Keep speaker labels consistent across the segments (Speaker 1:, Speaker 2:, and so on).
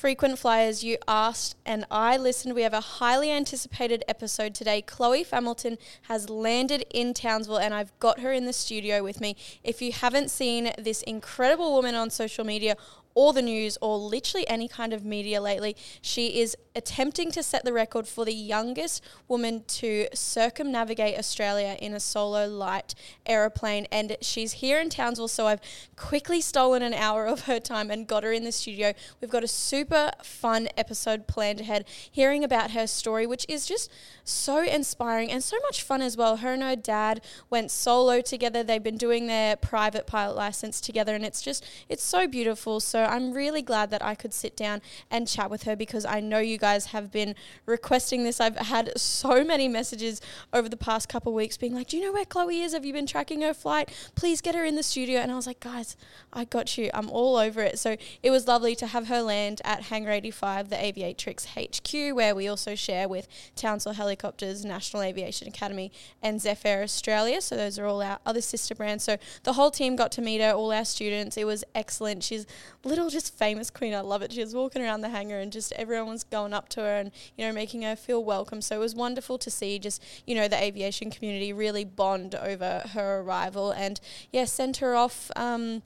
Speaker 1: Frequent Flyers, you asked and I listened. We have a highly anticipated episode today. Chloe Familton has landed in Townsville and I've got her in the studio with me. If you haven't seen this incredible woman on social media or the news or literally any kind of media lately. She is attempting to set the record for the youngest woman to circumnavigate Australia in a solo light aeroplane. And she's here in Townsville, so I've quickly stolen an hour of her time and got her in the studio. We've got a super fun episode planned ahead, hearing about her story, which is just so inspiring and so much fun as well. Her and her dad went solo together. They've been doing their private pilot license together, and it's just, it's so beautiful. So I'm really glad that I could sit down and chat with her because I know you guys have been requesting this. I've had so many messages over the past couple weeks being like, Do you know where Chloe is? Have you been tracking her flight? Please get her in the studio. And I was like, Guys, I got you. I'm all over it. So it was lovely to have her land at Hangar 85, the Aviatrix HQ, where we also share with Townsville Helicopters, National Aviation Academy, and Zephyr Australia. So those are all our other sister brands. So the whole team got to meet her, all our students. It was excellent. She's little just famous queen. I love it. She was walking around the hangar and just everyone was going up to her and, you know, making her feel welcome. So it was wonderful to see just, you know, the aviation community really bond over her arrival and, yeah, send her off. Um,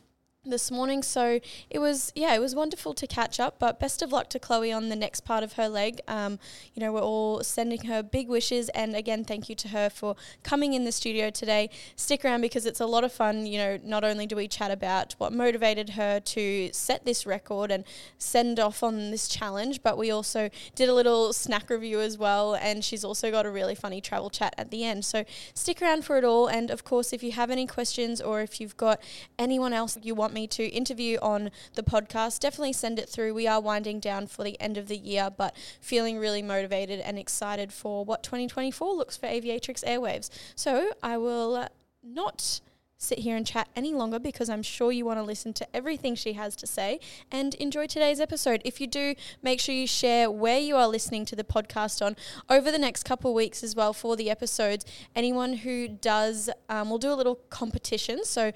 Speaker 1: this morning. So it was, yeah, it was wonderful to catch up. But best of luck to Chloe on the next part of her leg. Um, you know, we're all sending her big wishes. And again, thank you to her for coming in the studio today. Stick around because it's a lot of fun. You know, not only do we chat about what motivated her to set this record and send off on this challenge, but we also did a little snack review as well. And she's also got a really funny travel chat at the end. So stick around for it all. And of course, if you have any questions or if you've got anyone else you want me to interview on the podcast, definitely send it through. We are winding down for the end of the year, but feeling really motivated and excited for what 2024 looks for Aviatrix Airwaves. So I will not sit here and chat any longer because I'm sure you want to listen to everything she has to say and enjoy today's episode. If you do, make sure you share where you are listening to the podcast on over the next couple weeks as well for the episodes. Anyone who does, um, we'll do a little competition. So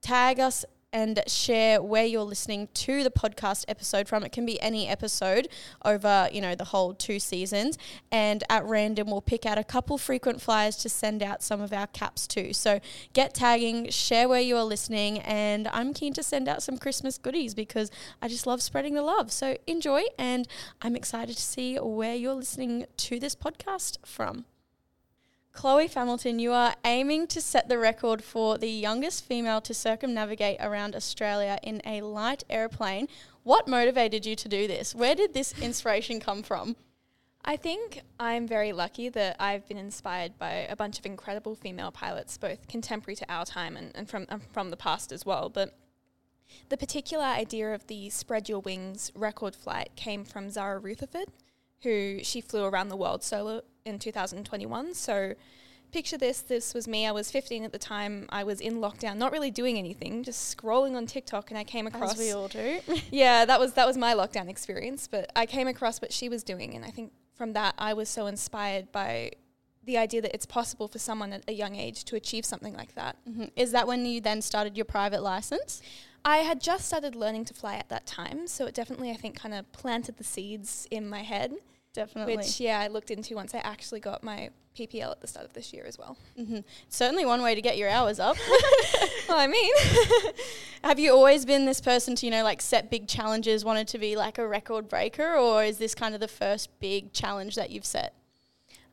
Speaker 1: tag us and share where you're listening to the podcast episode from. It can be any episode over, you know, the whole two seasons. And at random, we'll pick out a couple frequent flyers to send out some of our caps to. So get tagging, share where you are listening, and I'm keen to send out some Christmas goodies because I just love spreading the love. So enjoy, and I'm excited to see where you're listening to this podcast from. Chloe Familton, you are aiming to set the record for the youngest female to circumnavigate around Australia in a light aeroplane. What motivated you to do this? Where did this inspiration come from?
Speaker 2: I think I'm very lucky that I've been inspired by a bunch of incredible female pilots, both contemporary to our time and, and from, from the past as well. But the particular idea of the spread your wings record flight came from Zara Rutherford, who she flew around the world solo in 2021. So picture this this was me. I was 15 at the time. I was in lockdown, not really doing anything, just scrolling on TikTok and I came across
Speaker 1: As we all do.
Speaker 2: yeah, that was that was my lockdown experience, but I came across what she was doing and I think from that I was so inspired by the idea that it's possible for someone at a young age to achieve something like that.
Speaker 1: Mm-hmm. Is that when you then started your private license?
Speaker 2: I had just started learning to fly at that time, so it definitely I think kind of planted the seeds in my head.
Speaker 1: Definitely.
Speaker 2: Which, yeah, I looked into once I actually got my PPL at the start of this year as well.
Speaker 1: Mm-hmm. Certainly one way to get your hours up.
Speaker 2: well, I mean,
Speaker 1: have you always been this person to, you know, like set big challenges, wanted to be like a record breaker, or is this kind of the first big challenge that you've set?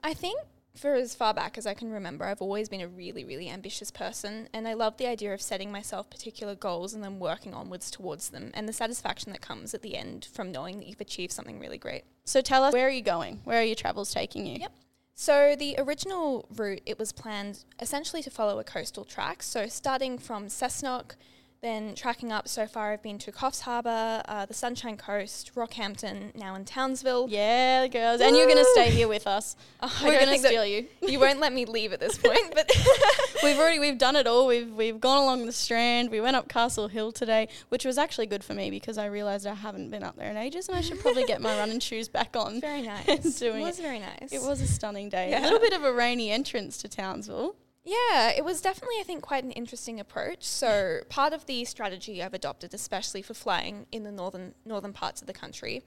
Speaker 2: I think for as far back as I can remember, I've always been a really, really ambitious person, and I love the idea of setting myself particular goals and then working onwards towards them, and the satisfaction that comes at the end from knowing that you've achieved something really great.
Speaker 1: So tell us, where are you going? Where are your travels taking you?
Speaker 2: Yep. So the original route, it was planned essentially to follow a coastal track. So starting from Cessnock, then tracking up so far, I've been to Coffs Harbour, uh, the Sunshine Coast, Rockhampton, now in Townsville.
Speaker 1: Yeah, girls, Woo! and you're gonna stay here with us. Oh, We're gonna steal you.
Speaker 2: You won't let me leave at this point, but
Speaker 1: we've already we've done it all. We've we've gone along the Strand. We went up Castle Hill today, which was actually good for me because I realised I haven't been up there in ages, and I should probably get my running shoes back on.
Speaker 2: Very nice.
Speaker 1: doing
Speaker 2: it was very nice.
Speaker 1: It was a stunning day. Yeah. A little bit of a rainy entrance to Townsville.
Speaker 2: Yeah, it was definitely, I think, quite an interesting approach. So, part of the strategy I've adopted, especially for flying in the northern northern parts of the country,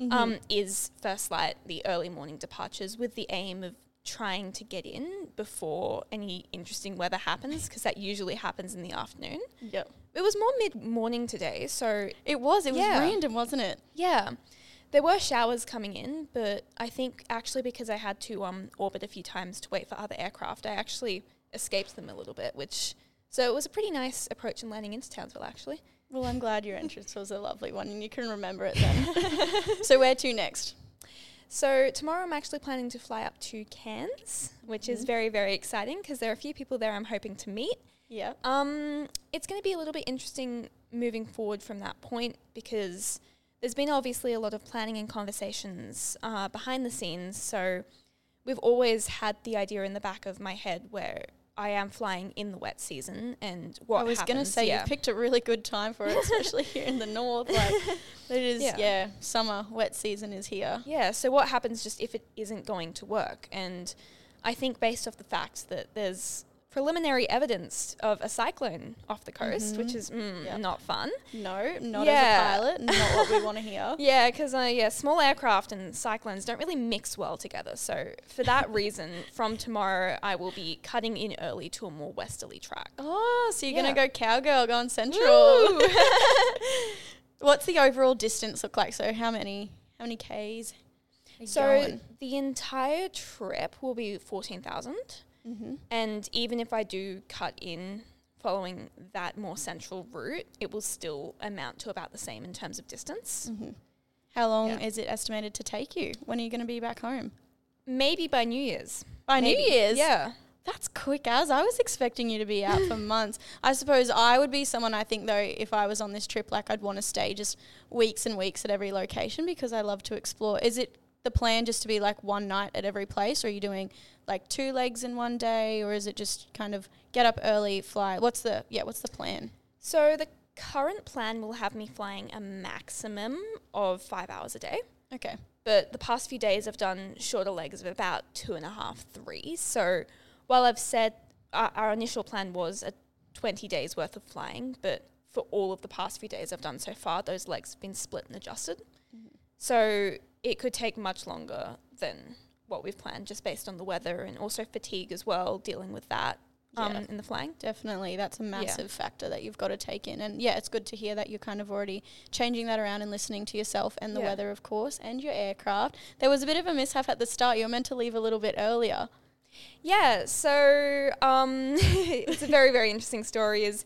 Speaker 1: Mm-hmm.
Speaker 2: um, is first light, the early morning departures, with the aim of trying to get in before any interesting weather happens, because that usually happens in the afternoon.
Speaker 1: Yep.
Speaker 2: It was more mid morning today, so
Speaker 1: It was. It was random, wasn't it?
Speaker 2: yeah. There were showers coming in, but I think actually because I had to um, orbit a few times to wait for other aircraft, I actually escaped them a little bit, which so it was a pretty nice approach in landing into Townsville actually.
Speaker 1: Well, I'm glad your entrance was a lovely one and you can remember it then. so where to next?
Speaker 2: So tomorrow I'm actually planning to fly up to Cairns, which is
Speaker 1: Mhm.
Speaker 2: very very exciting because there are a few people there I'm hoping to meet.
Speaker 1: Yeah.
Speaker 2: Um, it's going to be a little bit interesting moving forward from that point because there's been obviously a lot of planning and conversations uh, behind the scenes. So we've always had the idea in the back of my head where I am flying in the wet season and what
Speaker 1: I was going to say
Speaker 2: yeah.
Speaker 1: you picked a really good time for it, especially here in the north. Like it is, yeah.
Speaker 2: Yeah.
Speaker 1: summer, wet season is here.
Speaker 2: Yeah, so what happens just if it isn't going to work? And I think based off the fact that there's preliminary evidence of a cyclone off the coast, which
Speaker 1: Mhm.
Speaker 2: is mm,
Speaker 1: Yep.
Speaker 2: not fun.
Speaker 1: No, not
Speaker 2: Yeah.
Speaker 1: as a pilot, not what we want to hear.
Speaker 2: Yeah, because uh, yeah, small aircraft and cyclones don't really mix well together. So for that reason, from tomorrow I will be cutting in early to a more westerly track.
Speaker 1: Oh, so you're
Speaker 2: Yeah.
Speaker 1: going to go cowgirl, going central. What's the overall distance look like? So how many how many Ks?
Speaker 2: so
Speaker 1: going?
Speaker 2: the entire trip will be fourteen thousand,
Speaker 1: Mhm.
Speaker 2: and even if I do cut in following that more central route, it will still amount to about the same in terms of distance.
Speaker 1: Mhm. How long
Speaker 2: Yeah.
Speaker 1: is it estimated to take you? When are you going to be back home?
Speaker 2: Maybe by New Year's.
Speaker 1: By
Speaker 2: Maybe.
Speaker 1: New Year's?
Speaker 2: Yeah.
Speaker 1: That's quick as. I was expecting you to be out for months. I suppose I would be someone I think though if I was on this trip like I'd want to stay just weeks and weeks at every location because I love to explore. Is it the plan just to be like one night at every place or are you doing like two legs in one day or is it just kind of get up early, fly? What's the yeah, what's the plan?
Speaker 2: So the current plan will have me flying a maximum of five hours a day.
Speaker 1: Okay.
Speaker 2: But the past few days I've done shorter legs of about two and a half, three. So while I've said our, our initial plan was a 20 days worth of flying, but for all of the past few days I've done so far, those legs have been split and adjusted. Mm-hmm. So it could take much longer than what we've planned, just based on the weather and also fatigue as well, dealing with that um,
Speaker 1: Yeah.
Speaker 2: in the flying.
Speaker 1: Definitely. That's a massive factor that you've got to take in. And yeah, it's good to hear that you're kind of already changing that around and listening to yourself and the
Speaker 2: Yeah.
Speaker 1: weather, of course, and your aircraft. There was a bit of a mishap at the start. You were meant to leave a little bit earlier.
Speaker 2: Yeah, so um, it's a very, very interesting story. Is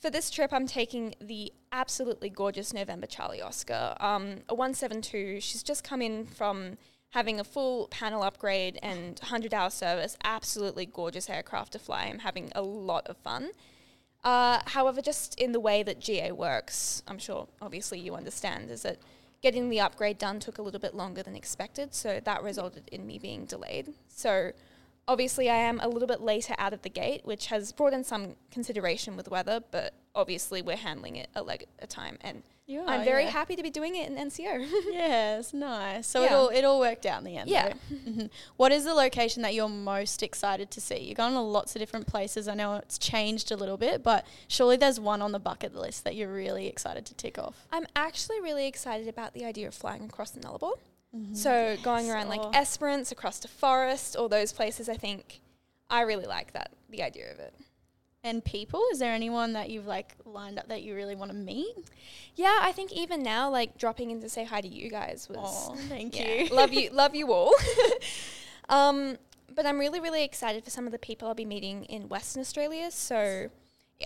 Speaker 2: for this trip, I'm taking the absolutely gorgeous November Charlie Oscar, um, a 172. She's just come in from having a full panel upgrade and 100 hour service. Absolutely gorgeous aircraft to fly. I'm having a lot of fun. Uh, however, just in the way that GA works, I'm sure obviously you understand, is that getting the upgrade done took a little bit longer than expected. So that resulted in me being delayed. So obviously I am a little bit later out of the gate, which has brought in some consideration with weather, but obviously we're handling it a leg at a time. And
Speaker 1: You
Speaker 2: I'm very
Speaker 1: yeah.
Speaker 2: happy to be doing it in NCO.
Speaker 1: Yes, nice. So it all it all worked out in the end.
Speaker 2: Yeah.
Speaker 1: Mhm. What is the location that you're most excited to see? You're going to lots of different places. I know it's changed a little bit, but surely there's one on the bucket list that you're really excited to tick off.
Speaker 2: I'm actually really excited about the idea of flying across the Nullarbor.
Speaker 1: Mm-hmm.
Speaker 2: So going around like. Esperance, across to Forrest, all those places, I think I really like that, the idea of it.
Speaker 1: And people, is there anyone that you've like lined up that you really want to meet?
Speaker 2: Yeah, I think even now, like dropping in to say hi to you guys was
Speaker 1: Oh, thank
Speaker 2: Yeah,
Speaker 1: you.
Speaker 2: love you, love you all. um, but I'm really, really excited for some of the people I'll be meeting in Western Australia. So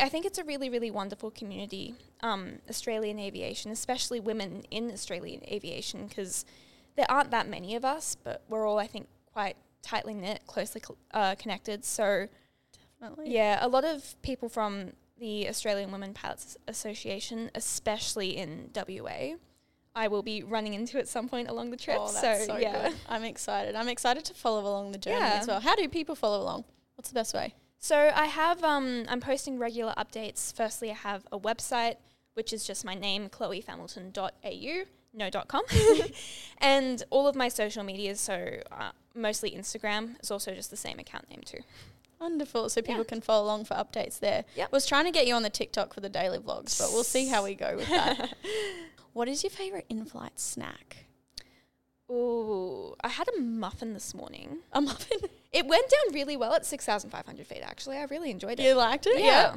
Speaker 2: I think it's a really, really wonderful community, um, Australian aviation, especially women in Australian aviation, because there aren't that many of us, but we're all, I think, quite tightly knit, closely cl- uh, connected. So
Speaker 1: Definitely.
Speaker 2: yeah, a lot of people from the Australian Women Pilots Association, especially in WA. I will be running into at some point along the trip.
Speaker 1: Oh, that's
Speaker 2: so,
Speaker 1: so,
Speaker 2: yeah.
Speaker 1: good. I'm excited. I'm excited to follow along the journey
Speaker 2: Yeah.
Speaker 1: as well. How do people follow along? What's the best way?
Speaker 2: So I have um I'm posting regular updates. Firstly, I have a website which is just my name chloefamilton.au, no dot .com. and all of my social medias, so uh, mostly Instagram is also just the same account name too.
Speaker 1: Wonderful. So people
Speaker 2: Yeah.
Speaker 1: can follow along for updates there.
Speaker 2: Yep.
Speaker 1: Was trying to get you on the TikTok for the daily vlogs, but we'll see how we go with that. what is your favorite in-flight snack?
Speaker 2: Ooh, I had a muffin this morning.
Speaker 1: A muffin.
Speaker 2: It went down really well at 6,500 feet, actually. I really enjoyed it.
Speaker 1: you liked it? Yeah.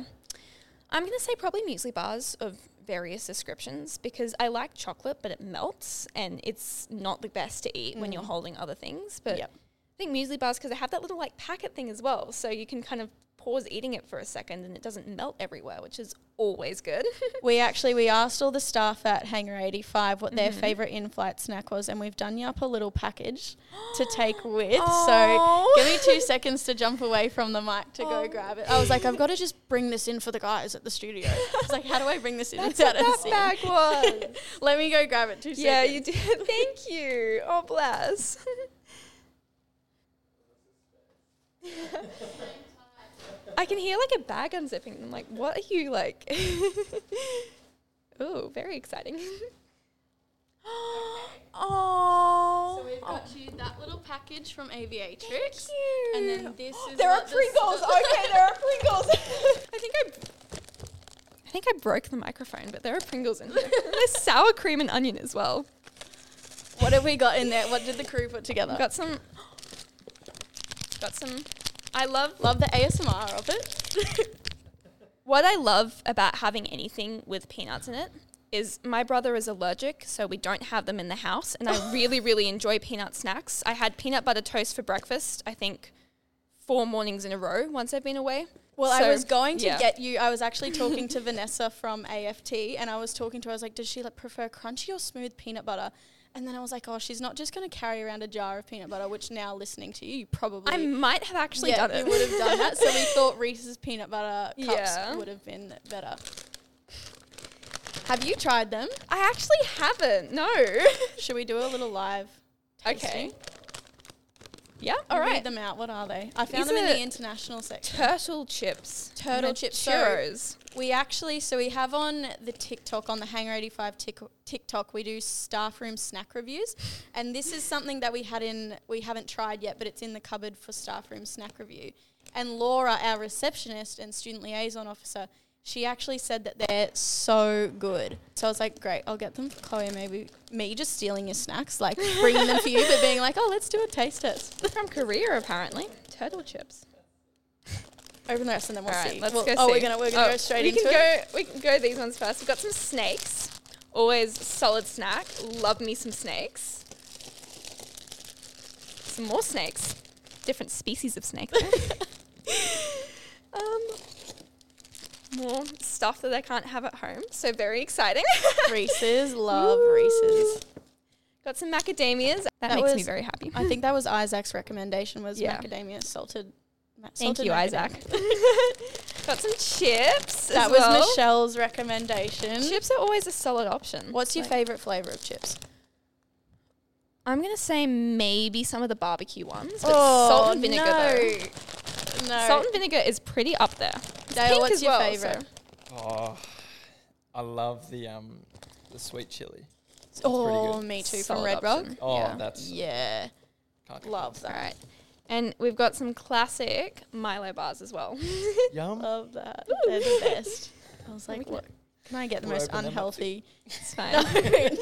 Speaker 2: I'm going to say probably muesli bars of various descriptions because I like chocolate, but it melts and it's not the best to eat when you're
Speaker 1: Mm.
Speaker 2: holding other things. But
Speaker 1: Yep.
Speaker 2: I think muesli bars because they have that little like packet thing as well. So you can kind of pause eating it for a second and it doesn't melt everywhere, which is always good.
Speaker 1: We actually we asked all the staff at Hangar 85 what their
Speaker 2: Mhm.
Speaker 1: favorite in-flight snack was, and we've done you up a little package to take with. So give me two seconds to jump away from the mic to go
Speaker 2: Oh.
Speaker 1: grab it. I was like, I've got to just bring this in for the guys at the studio. I was like, how do I bring this in
Speaker 2: That's what that bag was.
Speaker 1: Let me go grab it. Two seconds.
Speaker 2: yeah, you did. Thank you. Oh, bless. I can hear like a bag unzipping. I'm like, what are you like? oh, very exciting. oh.
Speaker 1: So we've got you that little package from Aviatrix.
Speaker 2: Thank you.
Speaker 1: And then this is
Speaker 2: there are Pringles. okay, there are Pringles. I think I. I think I broke the microphone, but there are Pringles in here. There's sour cream and onion as well.
Speaker 1: What have we got in there? What did the crew put together?
Speaker 2: Got some. Got some. I love
Speaker 1: Love the ASMR of it.
Speaker 2: what I love about having anything with peanuts in it is my brother is allergic, so we don't have them in the house, and I really, really enjoy peanut snacks. I had peanut butter toast for breakfast. I think four mornings in a row once I've been away.
Speaker 1: Well, I was going to
Speaker 2: yeah.
Speaker 1: get you. I was actually talking to Vanessa from AFT, and I was talking to her. I was like, "Does she like prefer crunchy or smooth peanut butter?" And then I was like, "Oh, she's not just going to carry around a jar of peanut butter." Which now, listening to you, you probably
Speaker 2: I might have actually
Speaker 1: yeah,
Speaker 2: done it.
Speaker 1: you would have done that. So we thought Reese's peanut butter cups
Speaker 2: Yeah.
Speaker 1: would have been better. Have you tried them?
Speaker 2: I actually haven't. No.
Speaker 1: Should we do a little live?
Speaker 2: okay. Yeah.
Speaker 1: I'll read them out. What are they? I found
Speaker 2: These
Speaker 1: them in the international section.
Speaker 2: Turtle chips.
Speaker 1: Turtle chips, so-
Speaker 2: Churros.
Speaker 1: We actually, so we have on the TikTok, on the Hangar 85 tic- TikTok, we do staff room snack reviews. And this is something that we had in, we haven't tried yet, but it's in the cupboard for staff room snack review. And Laura, our receptionist and student liaison officer, she actually said that they're so good. So I was like, great, I'll get them for Chloe. Maybe me just stealing your snacks, like bringing them for you, but being like, oh, let's do a taste test.
Speaker 2: From Korea, apparently. Turtle chips.
Speaker 1: Open the rest and then we'll
Speaker 2: All right,
Speaker 1: see.
Speaker 2: let's
Speaker 1: Well-
Speaker 2: go
Speaker 1: oh,
Speaker 2: see.
Speaker 1: we're gonna we're gonna
Speaker 2: Oh,
Speaker 1: go straight
Speaker 2: we
Speaker 1: into
Speaker 2: can
Speaker 1: it.
Speaker 2: Go, we can go these ones first. We've got some snakes. Always solid snack. Love me some snakes. Some more snakes. Different species of snake. um, more stuff that I can't have at home. So very exciting.
Speaker 1: Reese's, love
Speaker 2: Woo.
Speaker 1: Reese's.
Speaker 2: Got some macadamias. That,
Speaker 1: That
Speaker 2: makes me very happy.
Speaker 1: I think that was Isaac's recommendation was
Speaker 2: Yeah.
Speaker 1: macadamia salted. ma-
Speaker 2: Thank
Speaker 1: salted
Speaker 2: you,
Speaker 1: macadamia.
Speaker 2: Isaac. Got some chips.
Speaker 1: That
Speaker 2: as
Speaker 1: was
Speaker 2: well.
Speaker 1: Michelle's recommendation.
Speaker 2: Chips are always a solid option.
Speaker 1: What's your
Speaker 2: Like-
Speaker 1: favorite flavor of chips?
Speaker 2: I'm gonna say maybe some of the barbecue ones, but
Speaker 1: Oh,
Speaker 2: salt and vinegar
Speaker 1: no.
Speaker 2: though.
Speaker 1: No.
Speaker 2: Salt and vinegar is pretty up there. It's
Speaker 1: Dale,
Speaker 2: pink
Speaker 1: what's
Speaker 2: as
Speaker 1: your
Speaker 2: well,
Speaker 1: favorite?
Speaker 2: so-
Speaker 3: Oh, I love the um the sweet chili.
Speaker 1: oh, me too. From Red Rock.
Speaker 2: option.
Speaker 3: Oh,
Speaker 2: Yeah.
Speaker 3: that's
Speaker 1: Yeah,
Speaker 3: can't
Speaker 1: love that.
Speaker 2: Alright. And we've got some classic Milo bars as well.
Speaker 3: Yum.
Speaker 1: Love that. They're the best. I was like, what? Can I get the
Speaker 3: We'll
Speaker 1: most
Speaker 3: open them up too.
Speaker 1: unhealthy?
Speaker 2: it's fine.
Speaker 1: No,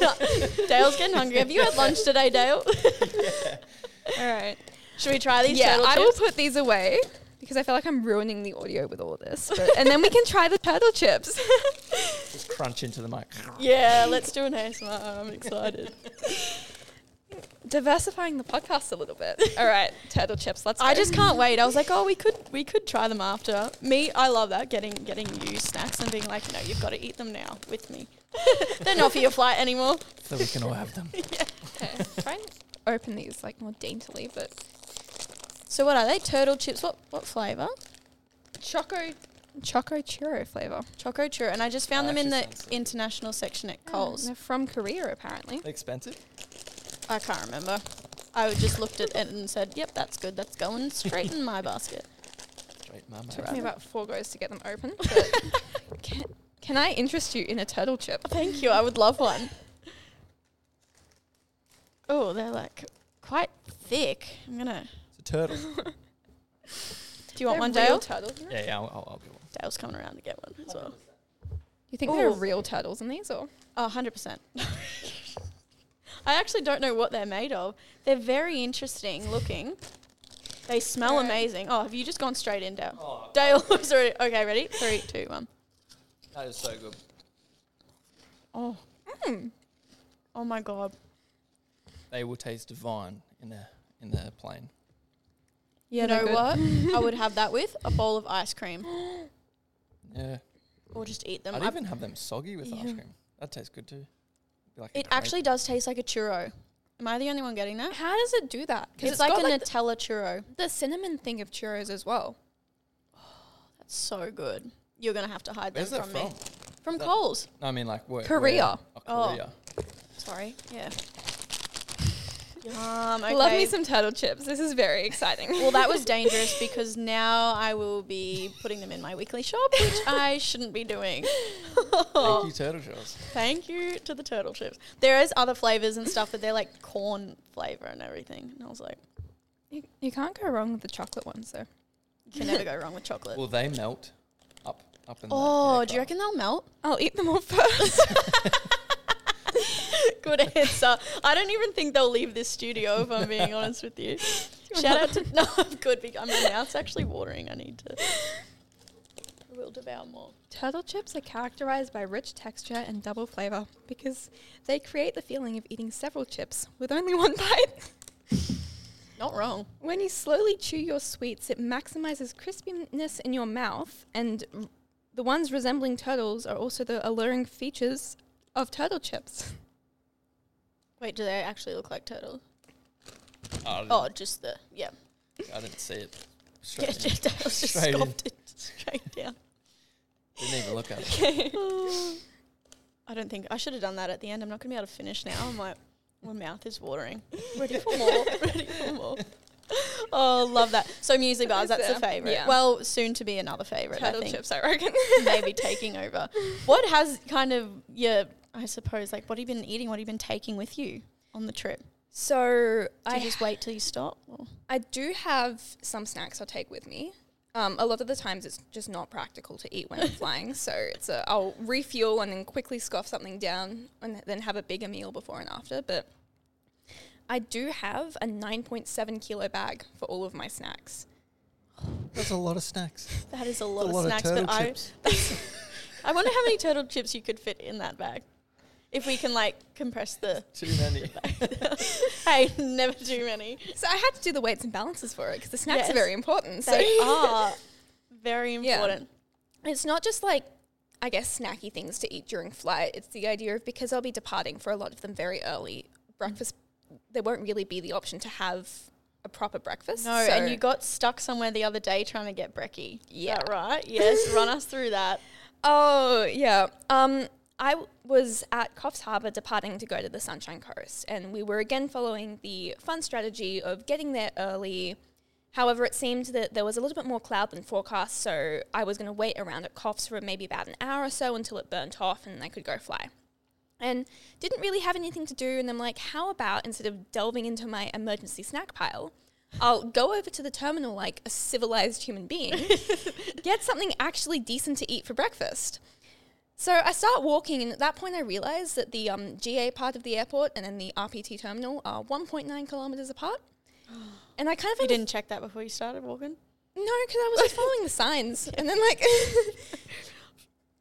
Speaker 1: no. Dale's getting hungry. Have you had lunch today, Dale?
Speaker 2: Alright.
Speaker 1: Should we try these
Speaker 2: Yeah,
Speaker 1: turtle
Speaker 2: I will put these away because I feel like I'm ruining the audio with all this. But, and then we can try the turtle chips.
Speaker 3: Just crunch into the mic.
Speaker 1: yeah, let's do an ASMR. I'm excited.
Speaker 2: Diversifying the podcast a little bit. Alright, turtle chips, let's
Speaker 1: I
Speaker 2: go.
Speaker 1: just can't wait. I was like, oh, we could we could try them after. Me, I love that getting getting you snacks and being like, no, you've got to eat them now with me. They're not for your flight anymore.
Speaker 3: So we can all have them.
Speaker 2: Okay, try and open these like more daintily, but
Speaker 1: So what are they? Turtle chips. What what flavor?
Speaker 2: choco choco churro flavor.
Speaker 1: Choco churro. And I just found
Speaker 3: That
Speaker 1: them in the
Speaker 3: actually sounds good.
Speaker 1: international section at
Speaker 2: Oh,
Speaker 1: Coles.
Speaker 2: they're from Korea apparently.
Speaker 3: Expensive?
Speaker 1: I can't remember. I just looked at it and said, yep, that's good. That's going straight in my basket.
Speaker 3: Straight mama.
Speaker 2: Took me about four goes to get them open. But can, can I interest you in a turtle chip?
Speaker 1: Thank you. I would love one. Oh, they're like quite thick. I'm gonna.
Speaker 3: It's a turtle.
Speaker 1: Do you want one,
Speaker 2: They're real
Speaker 1: Dale?
Speaker 2: turtles. in?
Speaker 3: Yeah, yeah, I'll, I'll, I'll get one.
Speaker 1: Dale's coming around to get one as well.
Speaker 2: You think there
Speaker 1: Ooh.
Speaker 2: are real turtles in these, or
Speaker 1: Oh, 100%. I actually don't know what they're made of. They're very interesting looking. They smell
Speaker 2: Alright.
Speaker 1: amazing. Oh, have you just gone straight in, Dale?
Speaker 3: Oh,
Speaker 1: Dale was already. Okay, ready? Three, two, one.
Speaker 3: that is so good.
Speaker 1: Oh. Mm. Oh my god.
Speaker 3: They will taste divine in the in the plane.
Speaker 1: You know
Speaker 2: good.
Speaker 1: what? I would have that with a bowl of ice cream,
Speaker 3: Yeah,
Speaker 1: or just eat them.
Speaker 3: I'd
Speaker 1: I-
Speaker 3: even have them soggy with ice
Speaker 1: Yeah.
Speaker 3: cream. That tastes good too. Be like a
Speaker 1: it
Speaker 3: grape.
Speaker 1: actually does taste like a churro. Am I the only one getting that?
Speaker 2: how does it do that?
Speaker 1: Because It's, like a
Speaker 2: got,
Speaker 1: Nutella churro.
Speaker 2: the, the cinnamon thing of churros as well.
Speaker 1: Oh, that's so good. You're gonna have to hide
Speaker 3: Where's
Speaker 1: them
Speaker 3: that
Speaker 1: from,
Speaker 3: from?
Speaker 1: me. From
Speaker 3: That-
Speaker 1: Coles.
Speaker 3: No, I mean like where?
Speaker 2: Korea.
Speaker 3: Where?
Speaker 1: Oh.
Speaker 3: Oh, Korea. Oh.
Speaker 1: Sorry. Yeah. Yum. Okay.
Speaker 2: Love me some turtle chips. This is very exciting.
Speaker 1: Well, that was dangerous because now I will be putting them in my weekly shop, which I shouldn't be doing.
Speaker 3: Thank you, turtle chips.
Speaker 1: Thank you to the turtle chips. There is other flavors and stuff, but they're like corn flavor and everything. And I was like,
Speaker 2: you, you can't go wrong with the chocolate ones, though.
Speaker 1: you can never go wrong with chocolate.
Speaker 3: Will they melt up up in the
Speaker 1: oh,
Speaker 3: aircraft?
Speaker 1: do you reckon they'll melt?
Speaker 2: I'll eat them all first.
Speaker 1: Good answer. I don't even think they'll leave this studio if I'm being honest with you. Shout out to no, I'm good. Because my mouth's actually watering. I need to. I will devour more.
Speaker 2: Turtle chips are characterized by rich texture and double flavor because they create the feeling of eating several chips with only one bite.
Speaker 1: Not wrong.
Speaker 2: When you slowly chew your sweets, it maximizes crispiness in your mouth, and r- the ones resembling turtles are also the alluring features of turtle chips.
Speaker 1: Wait, do they actually look like turtles?
Speaker 3: Oh, I, didn't,
Speaker 1: Oh, just the yeah.
Speaker 3: I didn't see it.
Speaker 1: Yeah,
Speaker 3: Straight in.
Speaker 1: just, I was just
Speaker 3: Straight in.
Speaker 1: scoffed it straight down.
Speaker 3: Didn't even look at it.
Speaker 1: I don't think I should have done that at the end. I'm not gonna be able to finish now. I'm like, my mouth is watering. Ready for more? Ready for more? Oh, love that. So muesli bars, that's
Speaker 2: a
Speaker 1: the favorite.
Speaker 2: Yeah.
Speaker 1: Well, soon to be another favorite. I
Speaker 2: turtle
Speaker 1: think
Speaker 2: chips, I reckon.
Speaker 1: maybe taking over. What has kind of your, I suppose, like what have you been eating? What have you been taking with you on the trip?
Speaker 2: So
Speaker 1: Do
Speaker 2: I
Speaker 1: you just wait till you stop? Or?
Speaker 2: I do have some snacks I'll take with me. Um, a lot of the times it's just not practical to eat when I'm flying, so it's a I'll refuel and then quickly scoff something down and then have a bigger meal before and after. But I do have a 9.7 kilo bag for all of my snacks.
Speaker 3: That's a lot of snacks.
Speaker 1: That is a lot
Speaker 3: a
Speaker 1: of
Speaker 3: lot
Speaker 1: snacks,
Speaker 3: of turtle
Speaker 1: but I. I wonder how many turtle chips you could fit in that bag. If we can like compress the
Speaker 3: Too many.
Speaker 1: hey, never too many.
Speaker 2: So I had to do the weights and balances for it because the snacks
Speaker 1: Yes.
Speaker 2: are very important. So
Speaker 1: They are very
Speaker 2: Yeah.
Speaker 1: important.
Speaker 2: it's not just like I guess snacky things to eat during flight. It's the idea of because I'll be departing for a lot of them very early. Breakfast there won't really be the option to have a proper breakfast.
Speaker 1: No,
Speaker 2: so-
Speaker 1: and you got stuck somewhere the other day trying to get brekkie.
Speaker 2: Yeah.
Speaker 1: Is that right? Yes, run us through that.
Speaker 2: Oh yeah. Um, I w- was at Coffs Harbour departing to go to the Sunshine Coast, and we were again following the fun strategy of getting there early. However, it seemed that there was a little bit more cloud than forecast, so I was going to wait around at Coffs for maybe about an hour or so until it burnt off and I could go fly. And didn't really have anything to do, and I'm like, how about instead of delving into my emergency snack pile, I'll go over to the terminal like a civilized human being, get something actually decent to eat for breakfast. So I start walking, and at that point, I realize that the um, GA part of the airport and then the RPT terminal are 1.9 kilometers apart. And I kind of
Speaker 1: You didn't check that before you started walking?
Speaker 2: no, because I was just following the signs, and then like,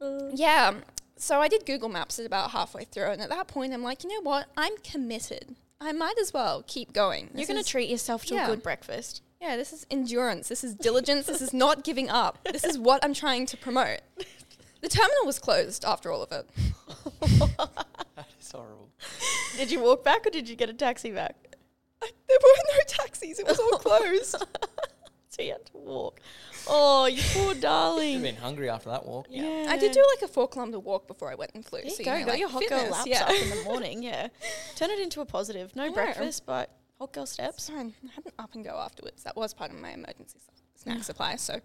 Speaker 2: yeah. So I did Google Maps at about halfway through, and at that point, I'm like, you know what? I'm committed. I might as well keep going.
Speaker 1: You're going to treat yourself to
Speaker 2: yeah.
Speaker 1: a good breakfast.
Speaker 2: yeah, this is endurance. This is diligence. this is not giving up. This is what I'm trying to promote. The terminal was closed after all of it.
Speaker 3: that is horrible.
Speaker 1: Did you walk back or did you get a taxi back?
Speaker 2: There were no taxis. It was all closed.
Speaker 1: So you had to walk. Oh, you poor darling.
Speaker 3: You've been hungry after that walk.
Speaker 1: Yeah.
Speaker 2: I did do like a four kilometer walk before I went and flew.
Speaker 1: There you
Speaker 2: so
Speaker 1: go.
Speaker 2: know,
Speaker 1: You got
Speaker 2: like
Speaker 1: your hot girl
Speaker 2: fitness,
Speaker 1: laps
Speaker 2: yeah.
Speaker 1: up in the morning. Yeah. Turn it into a positive. No
Speaker 2: I know.
Speaker 1: breakfast, but hot girl steps.
Speaker 2: fine. I had an up and go afterwards. That was part of my emergency snack supply, so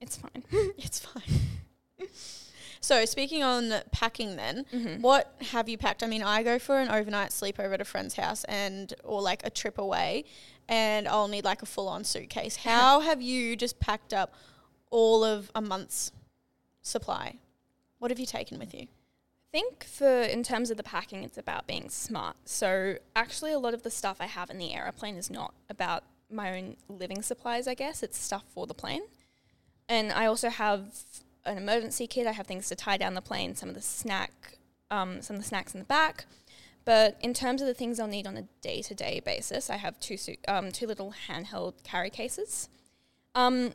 Speaker 2: it's fine.
Speaker 1: It's fine. So speaking on packing, then mm-hmm. what have you packed? I mean, I go for an overnight sleepover at a friend's house and or like a trip away, and I'll need like a full on suitcase. How have you just packed up all of a month's supply? What have you taken with you?
Speaker 2: I think for in terms of the packing, it's about being smart. So actually, a lot of the stuff I have in the airplane is not about my own living supplies. I guess it's stuff for the plane, and I also have an emergency kit. I have things to tie down the plane. Some of the snack, um, some of the snacks in the back. But in terms of the things I'll need on a day to day basis, I have two su- um, two little handheld carry cases. Um,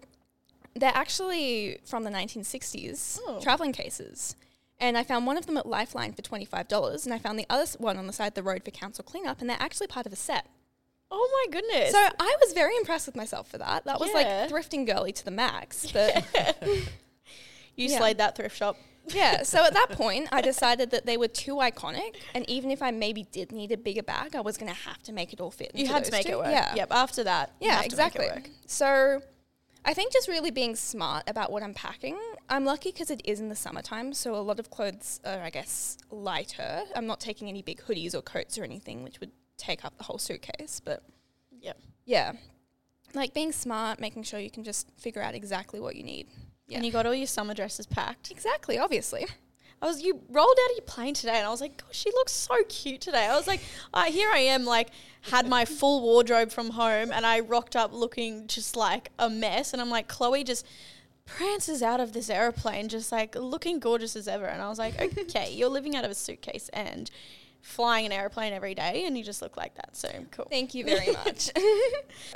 Speaker 2: they're actually from the 1960s,
Speaker 1: Oh.
Speaker 2: traveling cases. And I found one of them at Lifeline for $25, and I found the other one on the side of the road for council cleanup, and they're actually part of a set.
Speaker 1: Oh my goodness!
Speaker 2: So I was very impressed with myself for that. That was
Speaker 1: Yeah.
Speaker 2: like thrifting girly to the max. But
Speaker 1: you
Speaker 2: yeah.
Speaker 1: slayed that thrift shop.
Speaker 2: yeah, so at that point, I decided that they were too iconic, and even if I maybe did need a bigger bag, I was going to have to make it all fit.
Speaker 1: You had to make
Speaker 2: two.
Speaker 1: it work.
Speaker 2: Yeah,
Speaker 1: Yep. After that,
Speaker 2: Yeah,
Speaker 1: have to make it
Speaker 2: exactly.
Speaker 1: work.
Speaker 2: So I think just really being smart about what I'm packing. I'm lucky because it is in the summertime, so a lot of clothes are, I guess, lighter. I'm not taking any big hoodies or coats or anything, which would take up the whole suitcase. But
Speaker 1: yeah,
Speaker 2: yeah, like being smart, making sure you can just figure out exactly what you need. Yeah.
Speaker 1: And you got all your summer dresses packed.
Speaker 2: Exactly, obviously.
Speaker 1: I was you rolled out of your plane today, and I was like, "Gosh, she looks so cute today." I was like, uh, "Here I am, like had my full wardrobe from home, and I rocked up looking just like a mess." And I'm like, Chloe just prances out of this airplane, just like looking gorgeous as ever. And I was like, "Okay, you're living out of a suitcase and flying an airplane every day, and you just look like that." So cool.
Speaker 2: Thank you very much.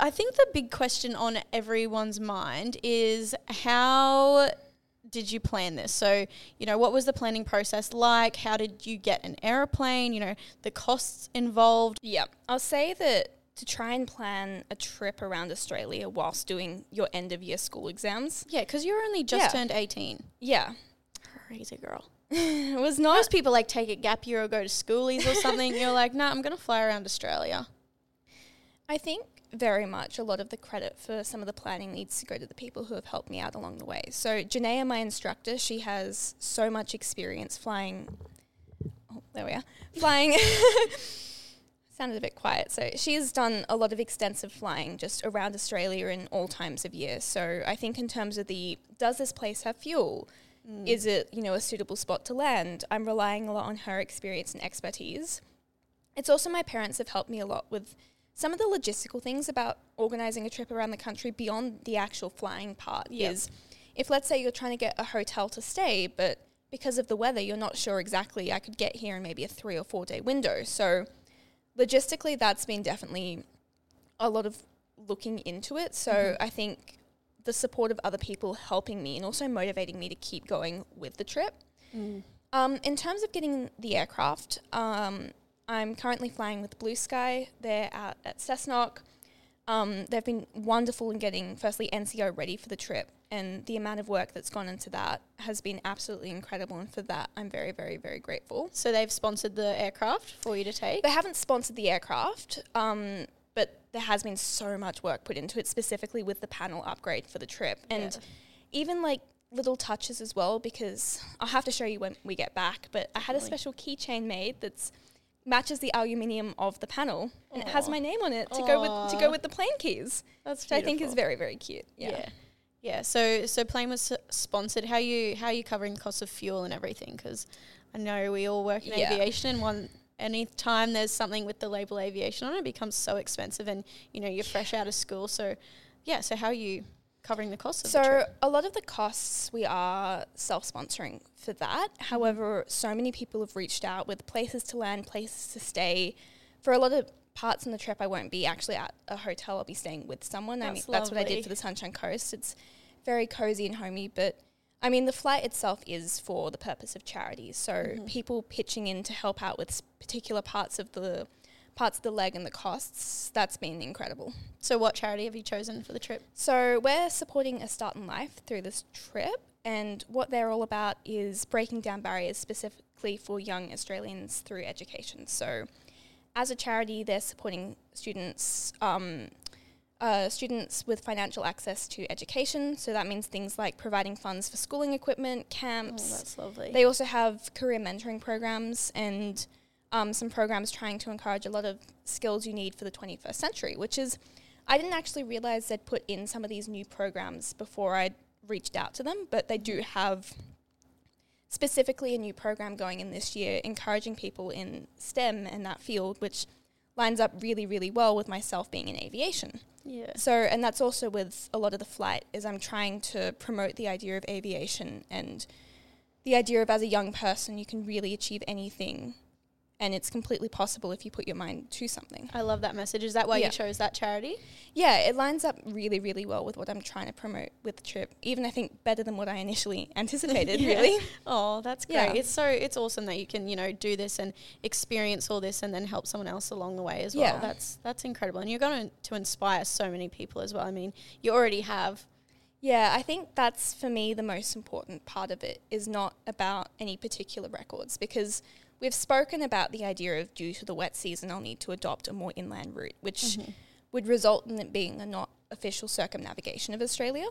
Speaker 1: I think the big question on everyone's mind is how did you plan this? So, you know, what was the planning process like? How did you get an aeroplane? You know, the costs involved.
Speaker 2: yeah, I'll say that to try and plan a trip around Australia whilst doing your end of year school exams,
Speaker 1: Yeah, because you're only just
Speaker 2: Yeah.
Speaker 1: turned 18.
Speaker 2: yeah,
Speaker 1: Crazy girl.
Speaker 2: It was not
Speaker 1: Most people like take a gap year or go to schoolies or something. You're like, nah, I'm going to fly around Australia.
Speaker 2: I think very much a lot of the credit for some of the planning needs to go to the people who have helped me out along the way. So Janaea, my instructor, she has so much experience flying. Oh, there we are. Flying. Sounded a bit quiet. So she's done a lot of extensive flying just around Australia in all times of year. So I think in terms of the does this place have fuel? Mm. Is it you know a suitable spot to land? I'm relying a lot on her experience and expertise. It's also my parents have helped me a lot with some of the logistical things about organizing a trip around the country beyond the actual flying part
Speaker 1: Yep.
Speaker 2: is if let's say you're trying to get a hotel to stay but because of the weather you're not sure exactly I could get here in maybe a 3 or 4 day window so logistically that's been definitely a lot of looking into it so mm-hmm. I think the support of other people helping me and also motivating me to keep going with the trip um, in terms of getting the aircraft, um, I'm currently flying with Blue Sky. They're out at Cessnock. Um, they've been wonderful in getting, firstly, NCO ready for the trip, and the amount of work that's gone into that has been absolutely incredible. And for that, I'm very, very, very grateful.
Speaker 1: So they've sponsored the aircraft for you to take.
Speaker 2: They haven't sponsored the aircraft, um, but there has been so much work put into it, specifically with the panel upgrade for the trip. And even like little touches as well, because I'll have to show you when we get back. But I had a special keychain made that's matches the aluminium of the panel and it has my name on it to go with to go with the plane keys,
Speaker 1: That's
Speaker 2: which I think is very very cute.
Speaker 1: yeah.
Speaker 2: Yeah.
Speaker 1: yeah. So so plane was sponsored. How you how you covering the cost of fuel and everything? Because I know we all work in
Speaker 2: Yeah.
Speaker 1: aviation, and one any time there's something with the label aviation on it, it becomes so expensive, and you know you're fresh out of school. So yeah. So how are you covering the costs of the
Speaker 2: So
Speaker 1: trip?
Speaker 2: a lot of the costs we are self-sponsoring for that. Mm-hmm. However, so many people have reached out with places to land, places to stay. For a lot of parts on the trip, I won't be actually at a hotel. I'll be staying with someone. I mean,
Speaker 1: That's
Speaker 2: that's what I did for the Sunshine Coast. It's very cozy and homey, but I mean, the flight itself is for the purpose of charity. So
Speaker 1: Mm-hmm.
Speaker 2: people pitching in to help out with particular parts of the parts of the leg and the costs. That's been incredible.
Speaker 1: So what charity have you chosen for the trip?
Speaker 2: So we're supporting A Start in Life through this trip, and what they're all about is breaking down barriers specifically for young Australians through education. So, as a charity, they're supporting students. Um, uh, students with financial access to education. So that means things like providing funds for schooling equipment, camps.
Speaker 1: Oh, that's lovely.
Speaker 2: They also have career mentoring programs and um, some programs trying to encourage a lot of skills you need for the 21st century, which is, I didn't actually realize they'd put in some of these new programs before I reached out to them, but they do have specifically a new program going in this year encouraging people in STEM and that field, which lines up really, really well with myself being in aviation.
Speaker 1: yeah.
Speaker 2: So, and that's also with a lot of the flight is I'm trying to promote the idea of aviation and the idea of as a young person you can really achieve anything and it's completely possible if you put your mind to something.
Speaker 1: I love that message. Is that why
Speaker 2: Yeah.
Speaker 1: you chose that charity?
Speaker 2: Yeah, it lines up really, really well with what I'm trying to promote with the trip. Even I think better than what I initially anticipated,
Speaker 1: Yeah.
Speaker 2: really.
Speaker 1: Oh, that's great.
Speaker 2: Yeah.
Speaker 1: It's so it's awesome that you can, you know, do this and experience all this and then help someone else along the way as well.
Speaker 2: Yeah.
Speaker 1: That's that's incredible. And you're going to inspire so many people as well. I mean, you already have.
Speaker 2: Yeah, I think that's for me the most important part of it is not about any particular records because we've spoken about the idea of due to the wet season, I'll need to adopt a more inland route, which
Speaker 1: Mm-hmm.
Speaker 2: would result in it being a not official circumnavigation of Australia.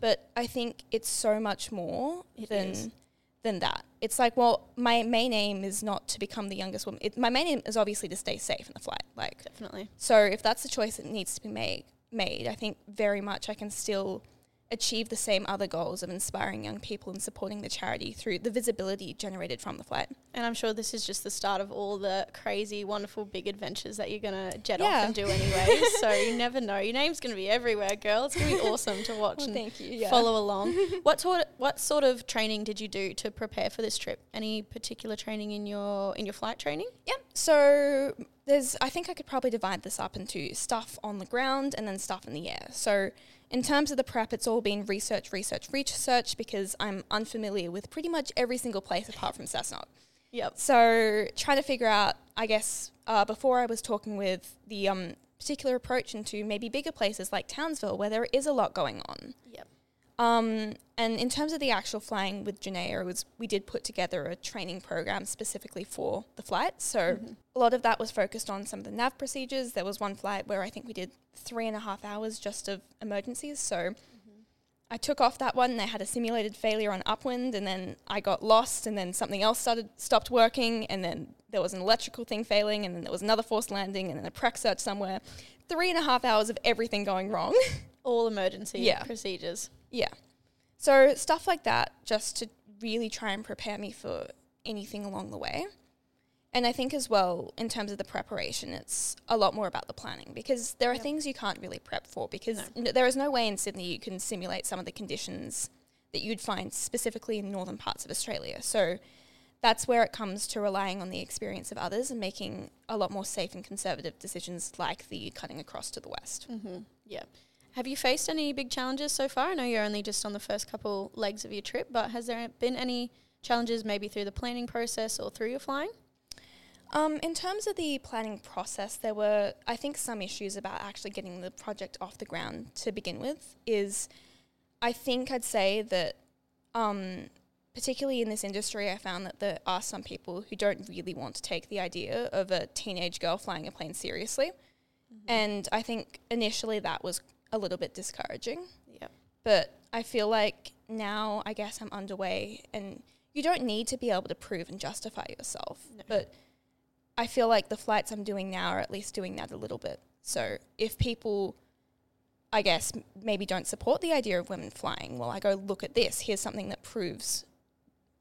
Speaker 2: But I think it's so much more
Speaker 1: It
Speaker 2: than
Speaker 1: is.
Speaker 2: than that. It's like, well, my main aim is not to become the youngest woman. It, my main aim is obviously to stay safe in the flight. Like,
Speaker 1: Definitely.
Speaker 2: so if that's the choice that needs to be made, made, I think very much I can still achieve the same other goals of inspiring young people and supporting the charity through the visibility generated from the flight.
Speaker 1: And I'm sure this is just the start of all the crazy, wonderful, big adventures that you're going to jet
Speaker 2: Yeah.
Speaker 1: off and do anyway. so you never know. Your name's going to be everywhere, girl. It's going to be awesome to watch and
Speaker 2: thank you.
Speaker 1: follow along. what sort what sort of training did you do to prepare for this trip? Any particular training in your in your flight training?
Speaker 2: Yeah. So there's, I think I could probably divide this up into stuff on the ground and then stuff in the air. So in terms of the prep, it's all been research, research, research because I'm unfamiliar with pretty much every single place apart from Cessnock.
Speaker 1: Yep.
Speaker 2: So trying to figure out, I guess, uh, before I was talking with the um, particular approach into maybe bigger places like Townsville where there is a lot going on.
Speaker 1: Yep.
Speaker 2: Um, and in terms of the actual flying with Janaea, was we did put together a training program specifically for the flight. So a lot of that was focused on some of the nav procedures. There was one flight where I think we did three and a half hours just of emergencies. So I took off that one. They had a simulated failure on upwind, and then I got lost, and then something else started stopped working, and then there was an electrical thing failing, and then there was another forced landing, and then a prec search somewhere. Three and a half hours of everything going wrong.
Speaker 1: All emergency
Speaker 2: Yeah.
Speaker 1: procedures.
Speaker 2: Yeah. So stuff like that, just to really try and prepare me for anything along the way. And I think as well, in terms of the preparation, it's a lot more about the planning because there are
Speaker 1: Yep.
Speaker 2: things you can't really prep for because n- there is no way in Sydney you can simulate some of the conditions that you'd find specifically in northern parts of Australia. So that's where it comes to relying on the experience of others and making a lot more safe and conservative decisions like the cutting across to the west.
Speaker 1: Mm-hmm. Yeah. Have you faced any big challenges so far? I know you're only just on the first couple legs of your trip, but has there been any challenges maybe through the planning process or through your flying?
Speaker 2: Um, in terms of the planning process, there were, I think, some issues about actually getting the project off the ground to begin with. Is I think I'd say that, um, particularly in this industry, I found that there are some people who don't really want to take the idea of a teenage girl flying a plane seriously. And I think initially that was a little bit discouraging.
Speaker 1: Yep.
Speaker 2: But I feel like now, I guess I'm underway, and you don't need to be able to prove and justify yourself.
Speaker 1: No.
Speaker 2: But I feel like the flights I'm doing now are at least doing that a little bit. So if people, I guess, maybe don't support the idea of women flying, well, I go look at this. Here's something that proves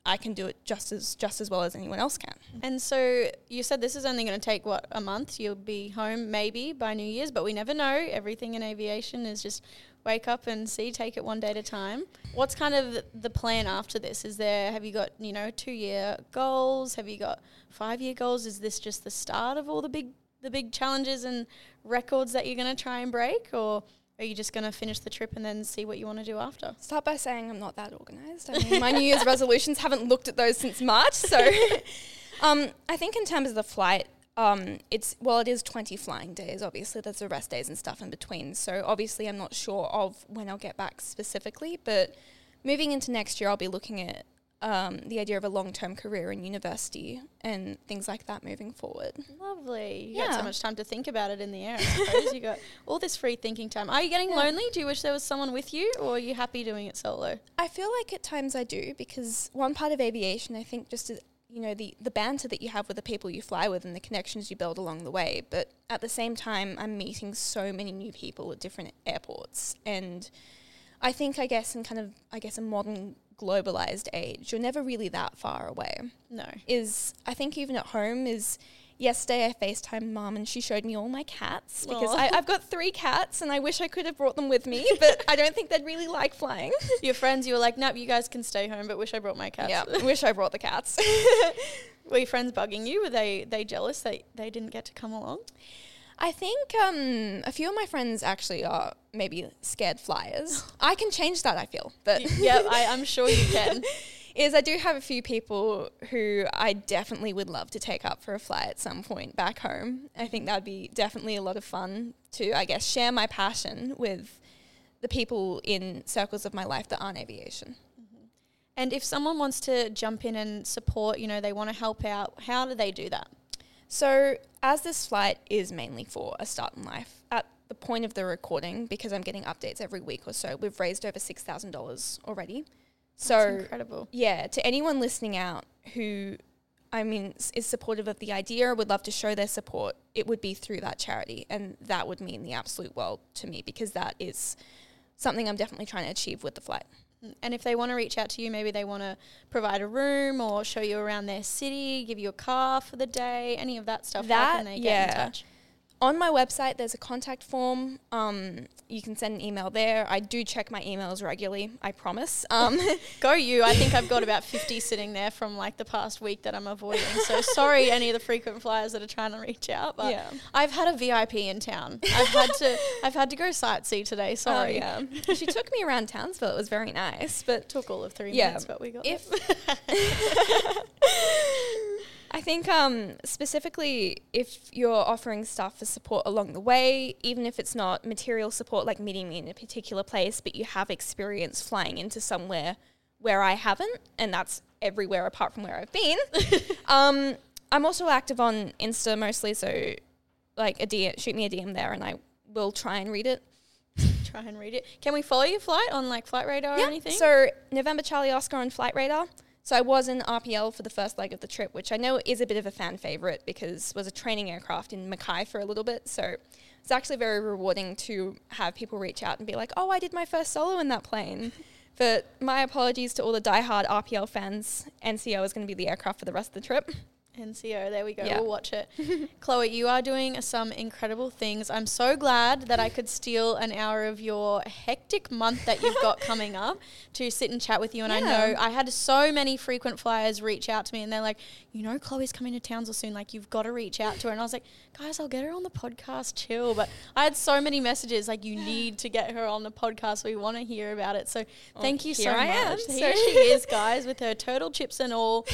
Speaker 2: I can do it just as just as well as anyone else can.
Speaker 1: And so you said this is only going to take what a month. You'll be home maybe by New Year's, but we never know. Everything in aviation is just wake up and see, take it one day at a time. What's kind of the plan after this? Is there have you got you know two year goals? Have you got five year goals? Is this just the start of all the big the big challenges and records that you're going to try and break, or are you just going to finish the trip and then see what you want to do after?
Speaker 2: Start by saying I'm not that organized. I mean, my New Year's resolutions haven't looked at those since March. So um, I think in terms of the flight, um, it's well, it is 20 flying days. Obviously, there's the rest days and stuff in between. So obviously, I'm not sure of when I'll get back specifically. But moving into next year, I'll be looking at um, the idea of a long term career in university and things like that moving forward.
Speaker 1: Lovely. You got so much time to think about it in the air. I suppose you got all this free thinking time. Are you getting
Speaker 2: Yeah.
Speaker 1: lonely? Do you wish there was someone with you, or are you happy doing it solo?
Speaker 2: I feel like at times I do because one part of aviation, I think, just is, you know the the banter that you have with the people you fly with and the connections you build along the way. But at the same time, I'm meeting so many new people at different airports, and I think I guess in kind of I guess a modern globalized age, you're never really that far away.
Speaker 1: No.
Speaker 2: Is I think even at home is. Yesterday, I FaceTimed mom and she showed me all my cats because. I, I've got three cats and I wish I could have brought them with me, but I don't think they'd really like flying.
Speaker 1: Your friends, you were like, nope, you guys can stay home, but wish I brought my cats.
Speaker 2: Yeah, wish I brought the cats.
Speaker 1: Were your friends bugging you? Were they they jealous that they didn't get to come along?
Speaker 2: I think um, a few of my friends actually are maybe scared flyers. I can change that, I feel, but
Speaker 1: yeah, I, I'm sure you can.
Speaker 2: is I do have a few people who I definitely would love to take up for a fly at some point back home. I think that'd be definitely a lot of fun to, I guess, share my passion with the people in circles of my life that aren't aviation.
Speaker 1: And if someone wants to jump in and support, you know, they want to help out, how do they do that?
Speaker 2: So, as this flight is mainly for a start in life, at the point of the recording, because I'm getting updates every week or so, we've raised over $6,000 already. So,
Speaker 1: That's incredible.
Speaker 2: yeah, to anyone listening out who, I mean, is supportive of the idea would love to show their support, it would be through that charity. And that would mean the absolute world to me because that is something I'm definitely trying to achieve with the flight.
Speaker 1: And if they want to reach out to you, maybe they want to provide a room or show you around their city, give you a car for the day, any of that stuff.
Speaker 2: That-
Speaker 1: can they get
Speaker 2: yeah. On my website, there's a contact form. Um, you can send an email there. I do check my emails regularly, I promise. Um,
Speaker 1: Go you. I think I've got about 50 sitting there from like the past week that I'm avoiding. So sorry, any of the frequent flyers that are trying to reach out. But
Speaker 2: Yeah.
Speaker 1: I've had a VIP in town. I've had to I've had to go sightsee today. Sorry.
Speaker 2: Oh, yeah. she took me around Townsville. It was very nice. But
Speaker 1: Took all of three
Speaker 2: Yeah.
Speaker 1: minutes, but we got
Speaker 2: If-
Speaker 1: it.
Speaker 2: I think um, specifically if you're offering stuff for support along the way, even if it's not material support like meeting me in a particular place, but you have experience flying into somewhere where I haven't, and that's everywhere apart from where I've been. um, I'm also active on Insta mostly, so like a DM, shoot me a DM there, and I will try and read it.
Speaker 1: try and read it. Can we follow your flight on like Flight Radar or anything?
Speaker 2: So November Charlie Oscar on Flight Radar. So I was in RPL for the first leg of the trip, which I know is a bit of a fan favorite because was a training aircraft in Mackay for a little bit. So it's actually very rewarding to have people reach out and be like, "Oh, I did my first solo in that plane." but my apologies to all the diehard RPL fans. NCO is going to be the aircraft for the rest of the trip.
Speaker 1: NCO, there we go.
Speaker 2: Yeah.
Speaker 1: We'll watch it. Chloe, you are doing some incredible things. I'm so glad that I could steal an hour of your hectic month that you've got coming up to sit and chat with you. And I know I had so many frequent flyers reach out to me and they're like, you know, Chloe's coming to Townsville soon. Like, you've got to reach out to her. And I was like, guys, I'll get her on the podcast, chill. But I had so many messages like, you need to get her on the podcast. We want to hear about it. So oh, thank you so
Speaker 2: I am.
Speaker 1: much.
Speaker 2: So-
Speaker 1: Here she is, guys, with her turtle chips and all,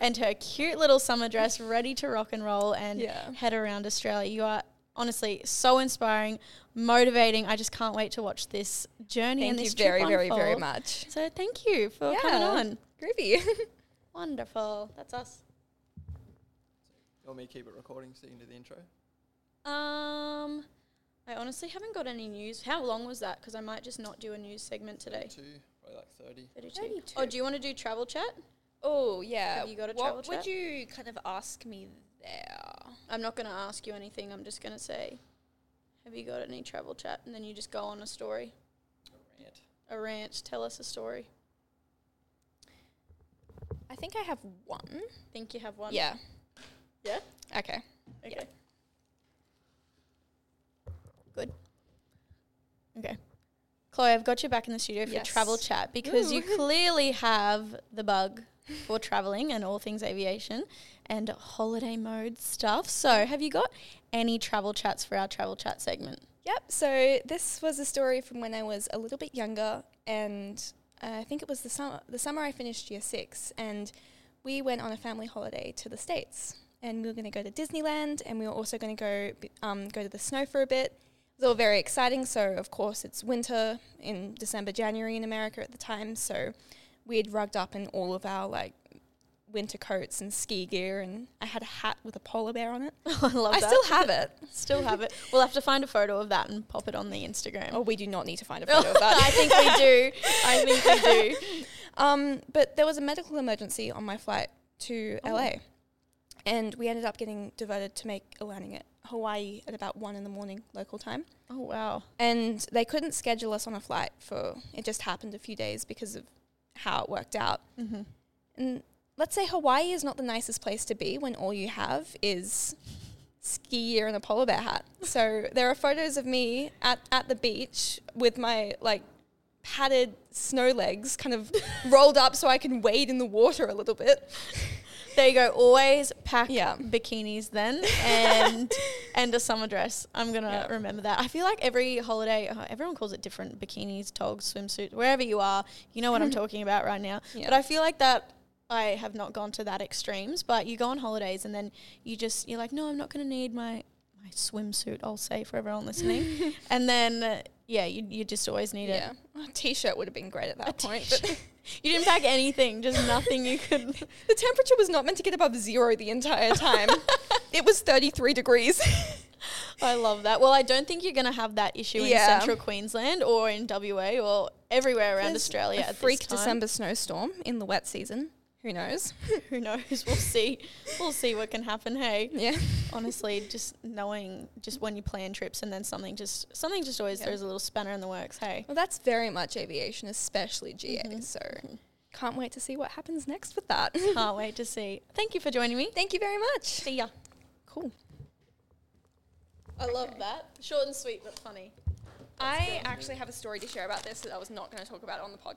Speaker 1: and her cute little summer dress, ready to rock and roll and
Speaker 2: Yeah.
Speaker 1: head around Australia. You are honestly so inspiring, motivating. I just can't wait to watch this journey
Speaker 2: Thank
Speaker 1: and
Speaker 2: you
Speaker 1: this
Speaker 2: very,
Speaker 1: trip
Speaker 2: very, very
Speaker 1: unfold.
Speaker 2: much.
Speaker 1: So thank you for coming on.
Speaker 2: Groovy.
Speaker 1: Wonderful. That's us.
Speaker 3: You want me to keep it recording so you can do the intro?
Speaker 1: Um, I honestly haven't got any news. How long was that? Because I might just not do a news segment today.
Speaker 3: Two, probably like 30.
Speaker 1: 32.
Speaker 2: 32.
Speaker 1: Oh, do you want to do travel chat?
Speaker 2: Oh yeah.
Speaker 1: Have you got a travel
Speaker 2: what would you kind of ask me there?
Speaker 1: I'm not going to ask you anything. I'm just going to say, have you got any travel chat? And then you just go on a story, A
Speaker 3: Rant.
Speaker 1: a rant. Tell us a story.
Speaker 2: I think I have one.
Speaker 1: Think you have one?
Speaker 2: Yeah.
Speaker 1: Yeah?
Speaker 2: Okay.
Speaker 1: Okay. Good. Okay. Chloe, I've got you back in the studio for
Speaker 2: Yes.
Speaker 1: travel chat because you clearly have the bug for traveling and all things aviation and holiday mode stuff. So, have you got any travel chats for our travel chat segment?
Speaker 2: Yep. So this was a story from when I was a little bit younger, and uh, I think it was the summer. The summer I finished year six, and we went on a family holiday to the states, and we were going to go to Disneyland, and we were also going to go um, go to the snow for a bit. It was all very exciting. So of course it's winter in December, January in America at the time. So we had rugged up in all of our like winter coats and ski gear, and I had a hat with a polar bear on it.
Speaker 1: I love
Speaker 2: I
Speaker 1: that.
Speaker 2: still have it.
Speaker 1: still have it. We'll have to find a photo of that and pop it on the Instagram.
Speaker 2: Oh, we do not need to find a photo of that.
Speaker 1: I think we do. I think we do.
Speaker 2: Um, but there was a medical emergency on my flight to
Speaker 1: Oh.
Speaker 2: LA, and we ended up getting diverted to make a landing at Hawaii at about one in the morning local time.
Speaker 1: Oh wow.
Speaker 2: And they couldn't schedule us on a flight for it. Just happened a few days because of how it worked out.
Speaker 1: Mm-hmm.
Speaker 2: And let's say Hawaii is not the nicest place to be when all you have is ski gear and a polar bear hat. So there are photos of me at, at the beach with my like padded snow legs kind of rolled up so I can wade in the water a little bit.
Speaker 1: There you go. Always pack
Speaker 2: Yeah.
Speaker 1: bikinis then and and a summer dress. I'm gonna
Speaker 2: Yeah.
Speaker 1: remember that. I feel like every holiday, uh, everyone calls it different bikinis, togs, swimsuits, wherever you are. You know what I'm talking about right now.
Speaker 2: Yeah.
Speaker 1: But I feel like that. I have not gone to that extremes, but you go on holidays and then you just you're like, no, I'm not gonna need my my swimsuit. I'll say for everyone listening, and then uh, yeah, you you just always need
Speaker 2: Yeah.
Speaker 1: it.
Speaker 2: A t-shirt would have been great at that point.
Speaker 1: You didn't pack anything, just nothing you could.
Speaker 2: the temperature was not meant to get above zero the entire time. it was 33 degrees.
Speaker 1: I love that. Well, I don't think you're going to have that issue in central Queensland or in WA or everywhere around
Speaker 2: There's
Speaker 1: Australia.
Speaker 2: a
Speaker 1: at
Speaker 2: freak
Speaker 1: this time.
Speaker 2: December snowstorm in the wet season. Who knows?
Speaker 1: Who knows? We'll see. We'll see what can happen. Hey,
Speaker 2: Yeah.
Speaker 1: honestly, just knowing just when you plan trips and then something just something just always
Speaker 2: Yeah.
Speaker 1: throws a little spanner in the works. Hey,
Speaker 2: Well, that's very much aviation, especially GA.
Speaker 1: Mhm.
Speaker 2: So can't wait to see what happens next with that.
Speaker 1: can't wait to see. Thank you for joining me.
Speaker 2: Thank you very much.
Speaker 1: See ya.
Speaker 2: Cool.
Speaker 1: I love that. Short and sweet, but funny.
Speaker 2: I actually have a story to share about this that I was not going to talk about on the podcast.